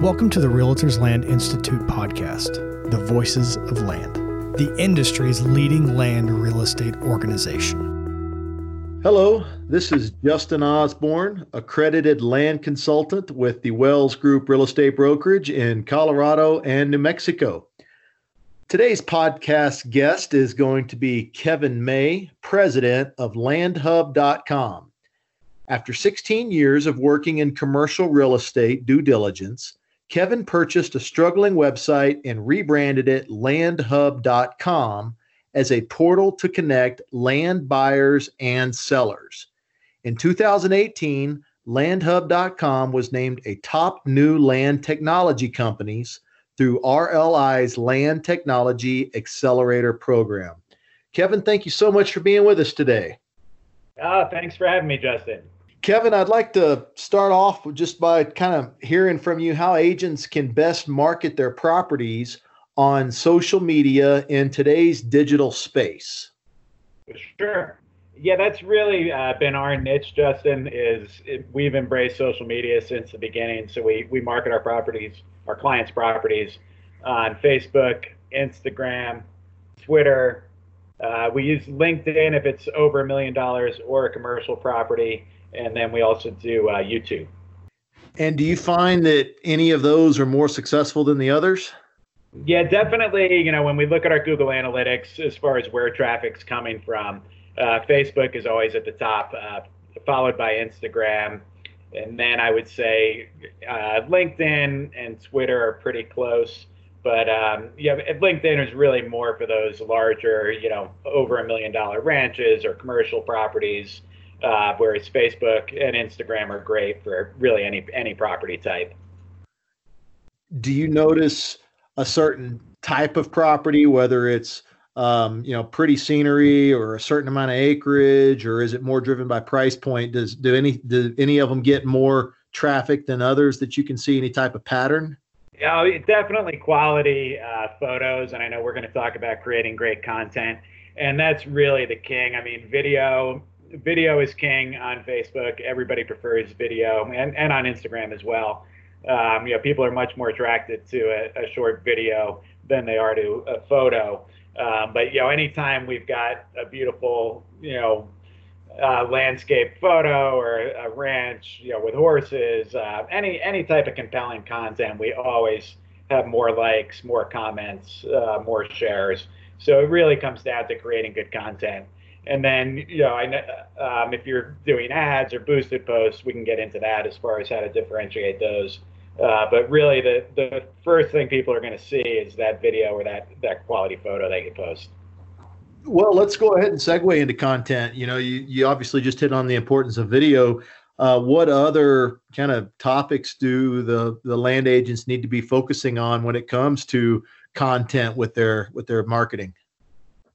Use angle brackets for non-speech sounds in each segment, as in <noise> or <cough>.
Welcome to the Realtors Land Institute podcast, The Voices of Land, the industry's leading land real estate organization. Hello, this is Justin Osborn, accredited land consultant with the Wells Group Real Estate Brokerage in Colorado and New Mexico. Today's podcast guest is going to be Kevin May, president of landhub.com. After 16 years of working in commercial real estate due diligence, Kevin purchased a struggling website and rebranded it landhub.com as a portal to connect land buyers and sellers. In 2018, landhub.com was named a top new land technology companies through RLI's Land Technology Accelerator program. Kevin, thank you so much for being with us today. Oh, thanks for having me, Justin. Kevin, I'd like to start off just by kind of hearing from you how agents can best market their properties on social media in today's digital space. Sure. Yeah, that's really uh, been our niche, Justin. Is it, we've embraced social media since the beginning. So we we market our properties, our clients' properties, on Facebook, Instagram, Twitter. Uh, we use LinkedIn if it's over a million dollars or a commercial property and then we also do uh, YouTube. And do you find that any of those are more successful than the others? Yeah, definitely. You know, when we look at our Google Analytics as far as where traffic's coming from, uh, Facebook is always at the top, uh, followed by Instagram. And then I would say uh, LinkedIn and Twitter are pretty close. But um, yeah, LinkedIn is really more for those larger, you know, over a million dollar ranches or commercial properties uh, whereas Facebook and Instagram are great for really any any property type. Do you notice a certain type of property, whether it's um, you know pretty scenery or a certain amount of acreage, or is it more driven by price point? Does do any do any of them get more traffic than others that you can see any type of pattern? Yeah, definitely quality uh, photos, and I know we're going to talk about creating great content, and that's really the king. I mean, video video is king on Facebook. Everybody prefers video, and, and on Instagram as well. Um, you know, people are much more attracted to a, a short video than they are to a photo. Um, but you know, anytime we've got a beautiful, you know, uh, landscape photo or a ranch, you know, with horses, uh, any any type of compelling content, we always have more likes, more comments, uh, more shares. So it really comes down to creating good content. And then, you know, I, um, if you're doing ads or boosted posts, we can get into that as far as how to differentiate those. Uh, but really, the, the first thing people are going to see is that video or that, that quality photo they can post. Well, let's go ahead and segue into content. You know, you, you obviously just hit on the importance of video. Uh, what other kind of topics do the, the land agents need to be focusing on when it comes to content with their with their marketing?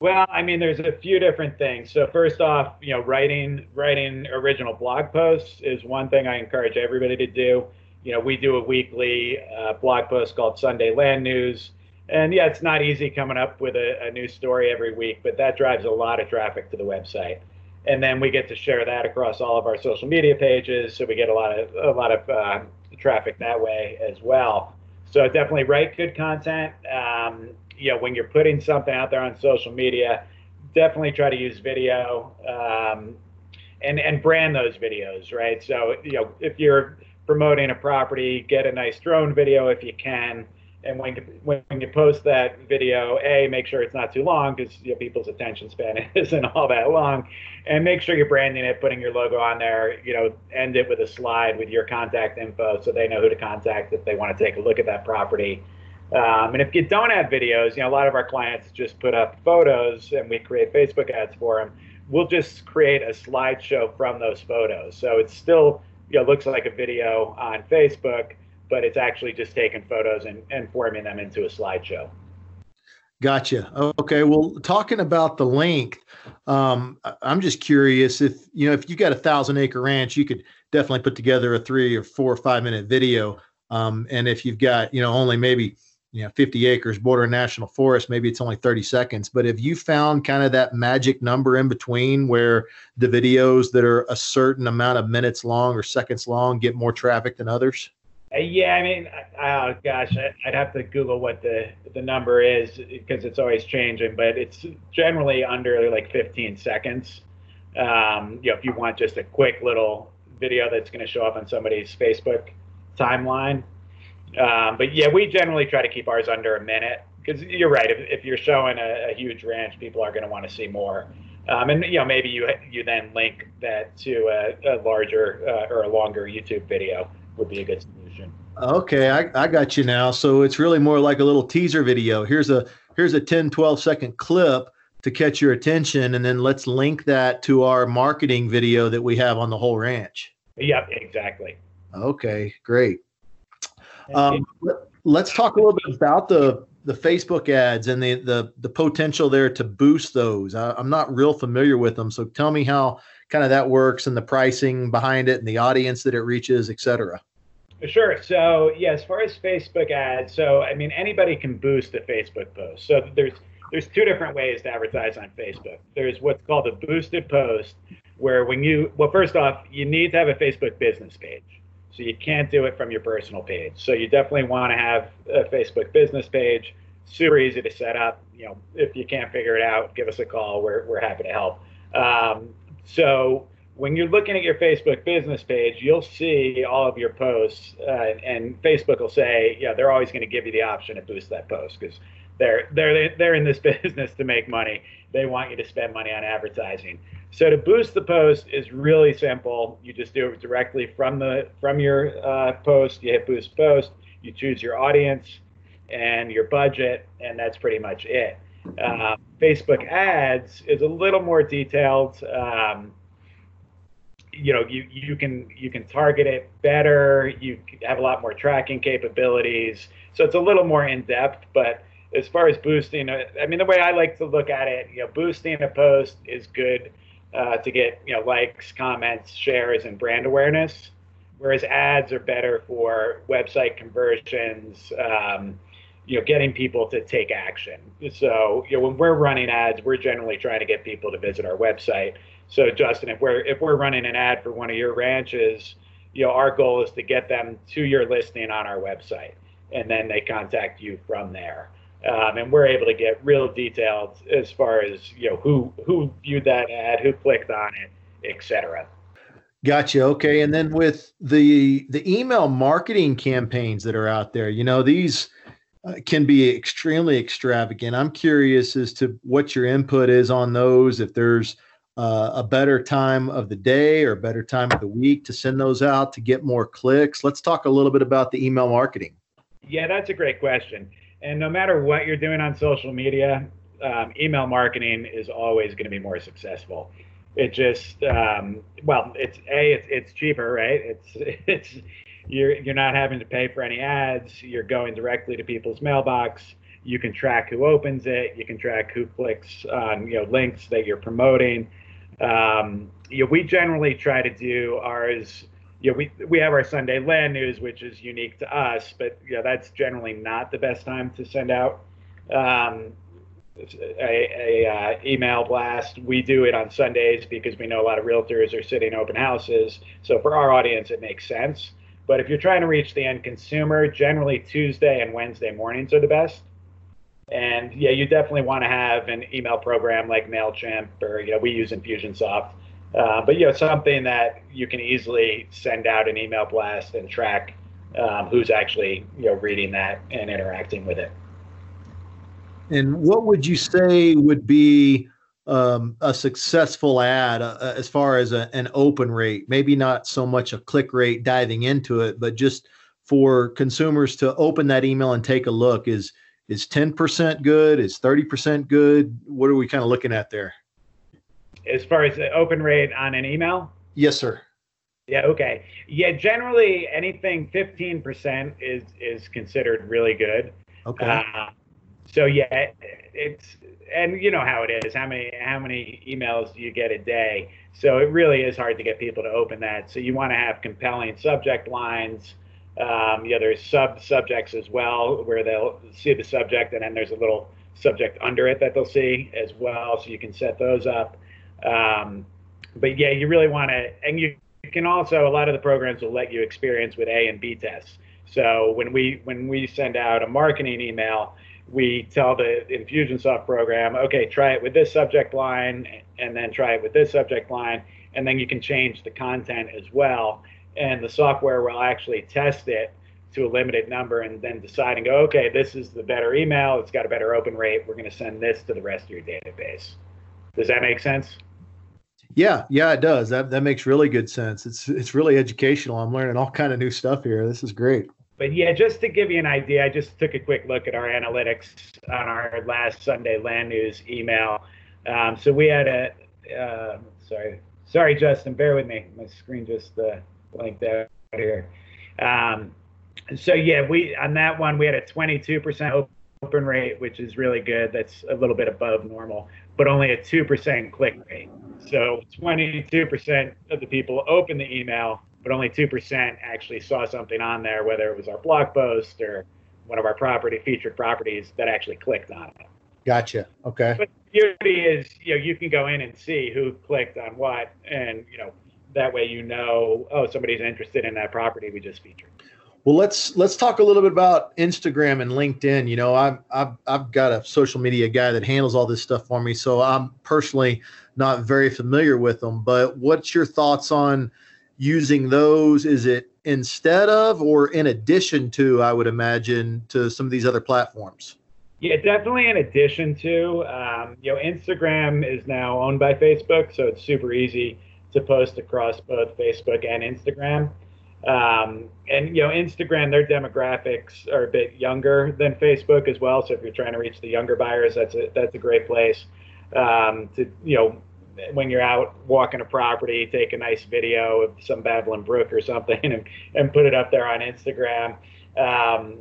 Well, I mean, there's a few different things. So first off, you know, writing writing original blog posts is one thing I encourage everybody to do. You know, we do a weekly uh, blog post called Sunday Land News, and yeah, it's not easy coming up with a, a new story every week, but that drives a lot of traffic to the website. And then we get to share that across all of our social media pages, so we get a lot of a lot of uh, traffic that way as well. So definitely write good content. Um, you know, when you're putting something out there on social media, definitely try to use video um, and and brand those videos, right? So you know, if you're promoting a property, get a nice drone video if you can. And when when you post that video, a make sure it's not too long because you know, people's attention span <laughs> isn't all that long, and make sure you're branding it, putting your logo on there. You know, end it with a slide with your contact info so they know who to contact if they want to take a look at that property. Um, and if you don't have videos, you know, a lot of our clients just put up photos and we create Facebook ads for them. We'll just create a slideshow from those photos. So it still, you know, looks like a video on Facebook, but it's actually just taking photos and, and forming them into a slideshow. Gotcha. Okay. Well, talking about the length, um, I'm just curious if you know if you got a thousand acre ranch, you could definitely put together a three or four or five minute video. Um, and if you've got you know only maybe you know 50 acres border national forest maybe it's only 30 seconds but have you found kind of that magic number in between where the videos that are a certain amount of minutes long or seconds long get more traffic than others Uh, yeah, I mean, oh gosh, I'd have to Google what the the number is because it's always changing, but it's generally under like 15 seconds. Um, you know, if you want just a quick little video that's going to show up on somebody's Facebook timeline. Um, but yeah, we generally try to keep ours under a minute because you're right. If, if you're showing a, a huge ranch, people are going to want to see more. Um, and you know, maybe you you then link that to a, a larger uh, or a longer YouTube video would be a good solution. Okay, I, I got you now. So it's really more like a little teaser video. Here's a here's a 10, 12 second clip to catch your attention, and then let's link that to our marketing video that we have on the whole ranch. Yep, exactly. Okay, great. Um, let's talk a little bit about the the Facebook ads and the the the potential there to boost those. I, I'm not real familiar with them, so tell me how kind of that works and the pricing behind it and the audience that it reaches, et cetera. Sure. So yeah, as far as Facebook ads, so I mean anybody can boost a Facebook post. So there's there's two different ways to advertise on Facebook. There's what's called a boosted post, where when you well, first off, you need to have a Facebook business page. So you can't do it from your personal page. So you definitely want to have a Facebook business page. Super easy to set up. You know, if you can't figure it out, give us a call. We're we're happy to help. Um, so when you're looking at your Facebook business page, you'll see all of your posts, uh, and Facebook will say, yeah, they're always going to give you the option to boost that post because they're they're they're in this <laughs> business to make money. They want you to spend money on advertising. So to boost the post is really simple. You just do it directly from the from your uh, post. You hit boost post. You choose your audience and your budget, and that's pretty much it. Uh, Facebook ads is a little more detailed. Um, you know, you you can you can target it better. You have a lot more tracking capabilities, so it's a little more in depth. But as far as boosting, uh, I mean, the way I like to look at it, you know, boosting a post is good uh, to get you know likes, comments, shares, and brand awareness. Whereas ads are better for website conversions, um, you know, getting people to take action. So, you know, when we're running ads, we're generally trying to get people to visit our website. So, Justin, if we're if we're running an ad for one of your ranches, you know, our goal is to get them to your listing on our website, and then they contact you from there. Um, and we're able to get real detailed as far as you know who who viewed that ad, who clicked on it, etc. Gotcha. Okay, and then with the the email marketing campaigns that are out there, you know these uh, can be extremely extravagant. I'm curious as to what your input is on those. If there's uh, a better time of the day or a better time of the week to send those out to get more clicks. Let's talk a little bit about the email marketing. Yeah, that's a great question. And no matter what you're doing on social media, um, email marketing is always going to be more successful. It just, um, well, it's a, it's, it's cheaper, right? It's, <laughs> it's, you're, you're not having to pay for any ads. You're going directly to people's mailbox. You can track who opens it. You can track who clicks on, you know, links that you're promoting. Um, you know, we generally try to do ours you know, we we have our Sunday land news, which is unique to us, but you know, that's generally not the best time to send out um, a, a uh, email blast. We do it on Sundays because we know a lot of realtors are sitting open houses. So for our audience, it makes sense. But if you're trying to reach the end consumer, generally Tuesday and Wednesday mornings are the best. And yeah, you definitely want to have an email program like Mailchimp or you know we use Infusionsoft uh, but you know, something that you can easily send out an email blast and track um, who's actually you know reading that and interacting with it. And what would you say would be um, a successful ad uh, as far as a, an open rate? Maybe not so much a click rate diving into it, but just for consumers to open that email and take a look. Is is ten percent good? Is thirty percent good? What are we kind of looking at there? As far as the open rate on an email? Yes, sir. Yeah. Okay. Yeah. Generally, anything 15% is is considered really good. Okay. Uh, so yeah, it's and you know how it is. How many how many emails do you get a day? So it really is hard to get people to open that. So you want to have compelling subject lines. Um, yeah, there's sub subjects as well where they'll see the subject and then there's a little subject under it that they'll see as well. So you can set those up. Um, but yeah, you really want to, and you, can also, a lot of the programs will let you experience with A and B tests. So when we when we send out a marketing email, we tell the Infusionsoft program, okay, try it with this subject line, and then try it with this subject line, and then you can change the content as well. And the software will actually test it to a limited number and then decide and go, okay, this is the better email. It's got a better open rate. We're going to send this to the rest of your database. Does that make sense? Yeah, yeah, it does. That that makes really good sense. It's it's really educational. I'm learning all kind of new stuff here. This is great. But yeah, just to give you an idea, I just took a quick look at our analytics on our last Sunday land news email. Um, so we had a uh, sorry, sorry, Justin, bear with me. My screen just uh, blinked out here. Um, so yeah, we on that one we had a 22% open rate, which is really good. That's a little bit above normal, but only a 2% click rate. So 22% of the people open the email, but only 2% actually saw something on there, whether it was our blog post or one of our property featured properties that actually clicked on it. Gotcha. Okay. But the beauty is, you know, you can go in and see who clicked on what, and you know, that way you know, oh, somebody's interested in that property we just featured. Well, let's let's talk a little bit about Instagram and LinkedIn. You know, I've I've I've got a social media guy that handles all this stuff for me, so I'm personally not very familiar with them. But what's your thoughts on using those? Is it instead of or in addition to? I would imagine to some of these other platforms. Yeah, definitely in addition to. Um, you know, Instagram is now owned by Facebook, so it's super easy to post across both Facebook and Instagram. Um, and you know, Instagram, their demographics are a bit younger than Facebook as well. So if you're trying to reach the younger buyers, that's a that's a great place um, to you know when you're out walking a property, take a nice video of some babbling brook or something, <laughs> and and put it up there on Instagram. Um,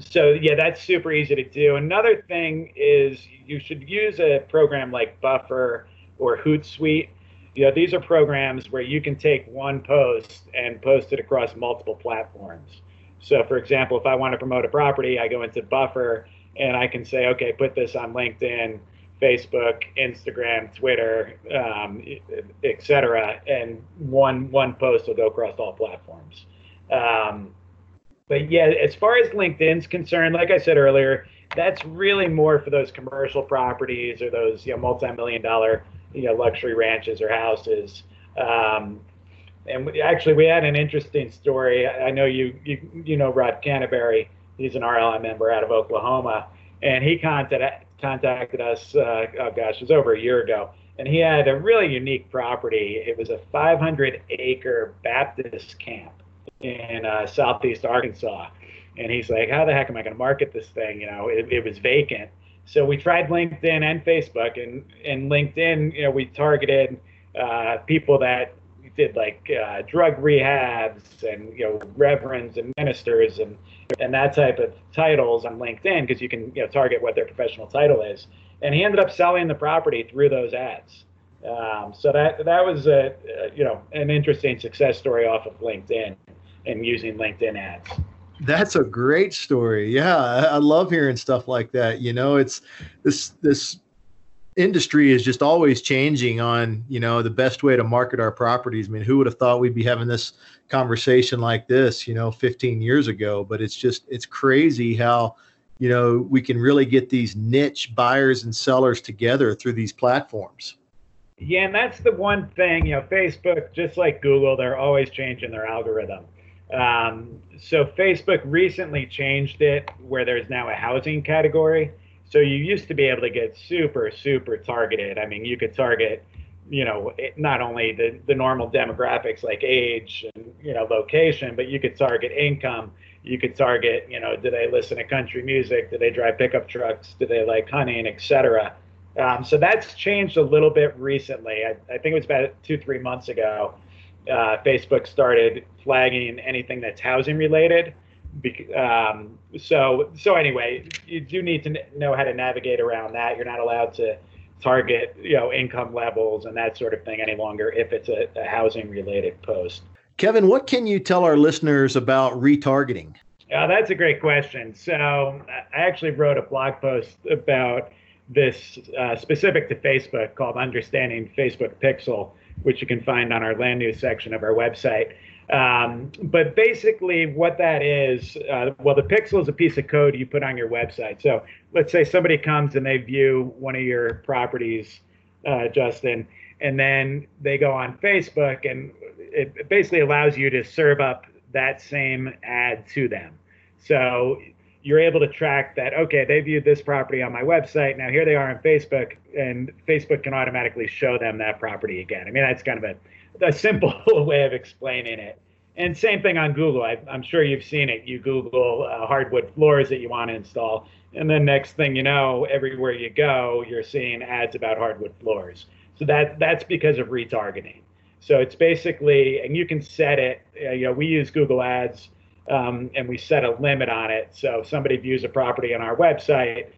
so yeah, that's super easy to do. Another thing is you should use a program like Buffer or Hootsuite you know, these are programs where you can take one post and post it across multiple platforms. So, for example, if I want to promote a property, I go into Buffer and I can say, okay, put this on LinkedIn, Facebook, Instagram, Twitter, um, etc. And one one post will go across all platforms. Um, but yeah, as far as LinkedIn's concerned, like I said earlier, that's really more for those commercial properties or those you know multi-million dollar you know luxury ranches or houses. Um, and we, actually, we had an interesting story. I know you you you know Rod Canterbury. He's an RLI member out of Oklahoma, and he contacted contacted us. Uh, oh gosh, it was over a year ago, and he had a really unique property. It was a 500 acre Baptist camp in uh, southeast Arkansas, and he's like, "How the heck am I going to market this thing?" You know, it, it was vacant, so we tried LinkedIn and Facebook, and and LinkedIn, you know, we targeted uh, people that did like uh, drug rehabs and you know reverends and ministers and and that type of titles on LinkedIn because you can you know target what their professional title is. And he ended up selling the property through those ads. Um, so that that was a, a you know an interesting success story off of LinkedIn and using LinkedIn ads. That's a great story. Yeah, I love hearing stuff like that. You know, it's this this industry is just always changing on you know the best way to market our properties. I mean, who would have thought we'd be having this conversation like this, you know, 15 years ago? But it's just it's crazy how you know we can really get these niche buyers and sellers together through these platforms. Yeah, and that's the one thing, you know, Facebook, just like Google, they're always changing their algorithm. Um, so Facebook recently changed it where there's now a housing category. So you used to be able to get super, super targeted. I mean, you could target, you know, not only the, the normal demographics like age and, you know, location, but you could target income. You could target, you know, do they listen to country music? Do they drive pickup trucks? Do they like hunting, etc. Um, so that's changed a little bit recently. I, I think it was about two, three months ago uh, Facebook started flagging anything that's housing related. Um, so so anyway, you do need to know how to navigate around that. You're not allowed to target you know income levels and that sort of thing any longer if it's a, a housing related post. Kevin, what can you tell our listeners about retargeting? Uh, that's a great question. So I actually wrote a blog post about this uh, specific to Facebook called Understanding Facebook Pixel which you can find on our land news section of our website. Um, but basically, what that is, uh, well, the pixel is a piece of code you put on your website. So let's say somebody comes and they view one of your properties, uh, Justin, and then they go on Facebook, and it basically allows you to serve up that same ad to them. So you're able to track that, okay, they viewed this property on my website. Now here they are on Facebook, and Facebook can automatically show them that property again. I mean, that's kind of a a simple <laughs> way of explaining it. And same thing on Google. I, am sure you've seen it. You Google uh, hardwood floors that you want to install, and then next thing you know, everywhere you go, you're seeing ads about hardwood floors. So that that's because of retargeting. So it's basically, and you can set it. Uh, you know, we use Google Ads, um, and we set a limit on it. So if somebody views a property on our website,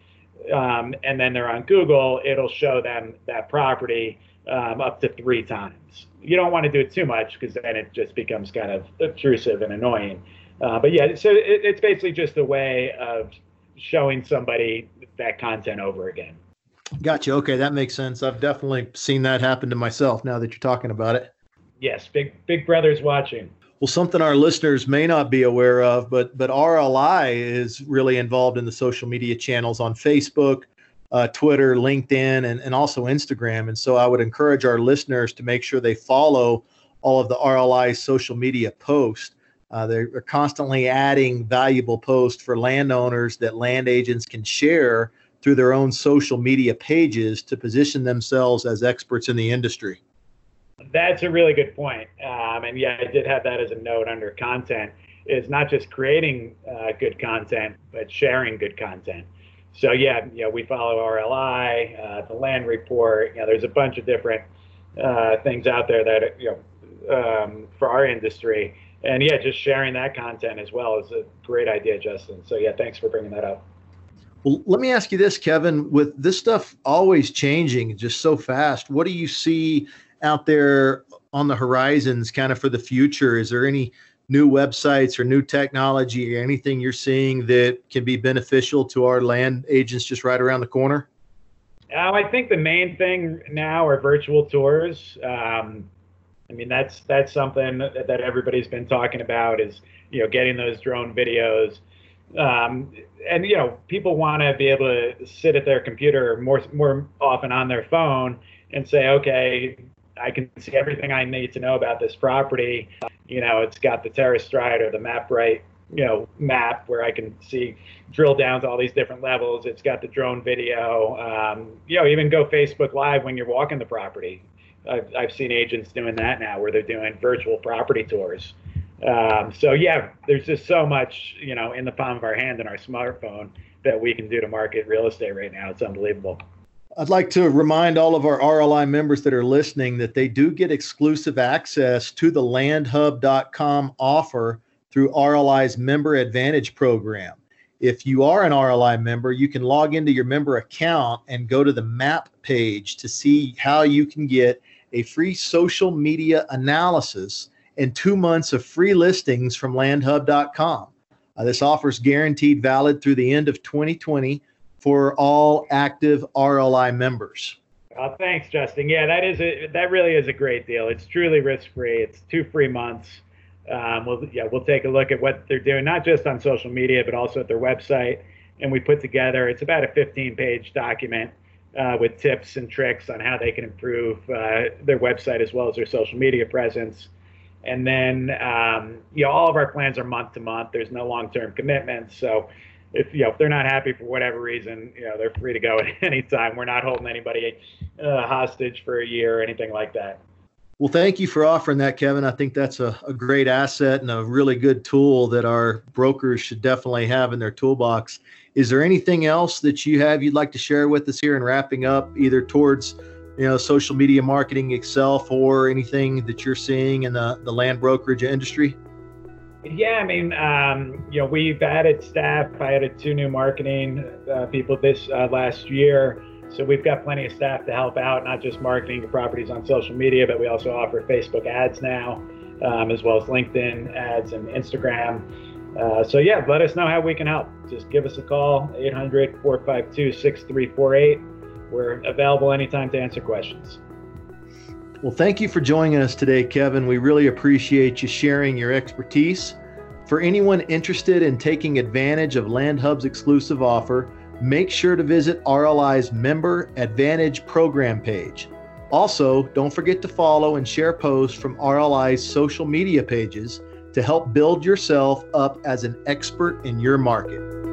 um, and then they're on Google, it'll show them that property um, up to three times. You don't want to do it too much because then it just becomes kind of obtrusive and annoying. Uh, but yeah, so it, it's basically just a way of showing somebody that content over again. Gotcha. Okay, that makes sense. I've definitely seen that happen to myself now that you're talking about it. Yes, big big brother's watching. Well, something our listeners may not be aware of, but but RLI is really involved in the social media channels on Facebook, uh, Twitter, LinkedIn, and, and also Instagram. And so I would encourage our listeners to make sure they follow all of the RLI social media posts. Uh, they're, constantly adding valuable posts for landowners that land agents can share through their own social media pages to position themselves as experts in the industry. That's a really good point. Um, and yeah, I did have that as a note under content is not just creating uh, good content, but sharing good content. So yeah, know, we follow RLI, uh, the land report. You know, there's a bunch of different uh, things out there that you know um, for our industry. And yeah, just sharing that content as well is a great idea, Justin. So yeah, thanks for bringing that up. Well, let me ask you this, Kevin. With this stuff always changing just so fast, what do you see out there on the horizons, kind of for the future? Is there any new websites or new technology or anything you're seeing that can be beneficial to our land agents just right around the corner? Uh, I think the main thing now are virtual tours. Um, I mean, that's that's something that, that everybody's been talking about is you know getting those drone videos, um, and you know people want to be able to sit at their computer more more often on their phone and say, okay, I can see everything I need to know about this property. You know, it's got the TerraStride or the MapRight, you know, map where I can see drill down to all these different levels. It's got the drone video. Um, you know, even go Facebook Live when you're walking the property. I've, I've seen agents doing that now where they're doing virtual property tours. Um, so yeah, there's just so much, you know, in the palm of our hand in our smartphone that we can do to market real estate right now. It's unbelievable. I'd like to remind all of our RLI members that are listening that they do get exclusive access to the landhub.com offer through RLI's Member Advantage program. If you are an RLI member, you can log into your member account and go to the map page to see how you can get a free social media analysis and two months of free listings from landhub.com. Uh, this offer is guaranteed valid through the end of 2020 for all active RLI members. Oh, thanks, Justin. Yeah, that is a, that really is a great deal. It's truly risk free. It's two free months. Um, we'll yeah we'll take a look at what they're doing, not just on social media, but also at their website. And we put together it's about a 15 page document uh, with tips and tricks on how they can improve uh, their website as well as their social media presence. And then um, you know all of our plans are month to month. There's no long term commitments, so if you know if they're not happy for whatever reason, you know they're free to go <laughs> at any time. We're not holding anybody uh, hostage for a year or anything like that. Well, thank you for offering that, Kevin. I think that's a, a great asset and a really good tool that our brokers should definitely have in their toolbox. Is there anything else that you have you'd like to share with us here in wrapping up, either towards you know social media marketing itself or anything that you're seeing in the, the land brokerage industry? Yeah, I mean, um, you know, we've added staff. I added two new marketing uh, people this uh, last year. So we've got plenty of staff to help out, not just marketing properties on social media, but we also offer Facebook ads now, um, as well as LinkedIn ads and Instagram. Uh, so yeah, let us know how we can help. Just give us a call, 800-452-6348. We're available anytime to answer questions. Well, thank you for joining us today, Kevin. We really appreciate you sharing your expertise. For anyone interested in taking advantage of LandHub's exclusive offer, make sure to visit RLI's Member Advantage program page. Also, don't forget to follow and share posts from RLI's social media pages to help build yourself up as an expert in your market.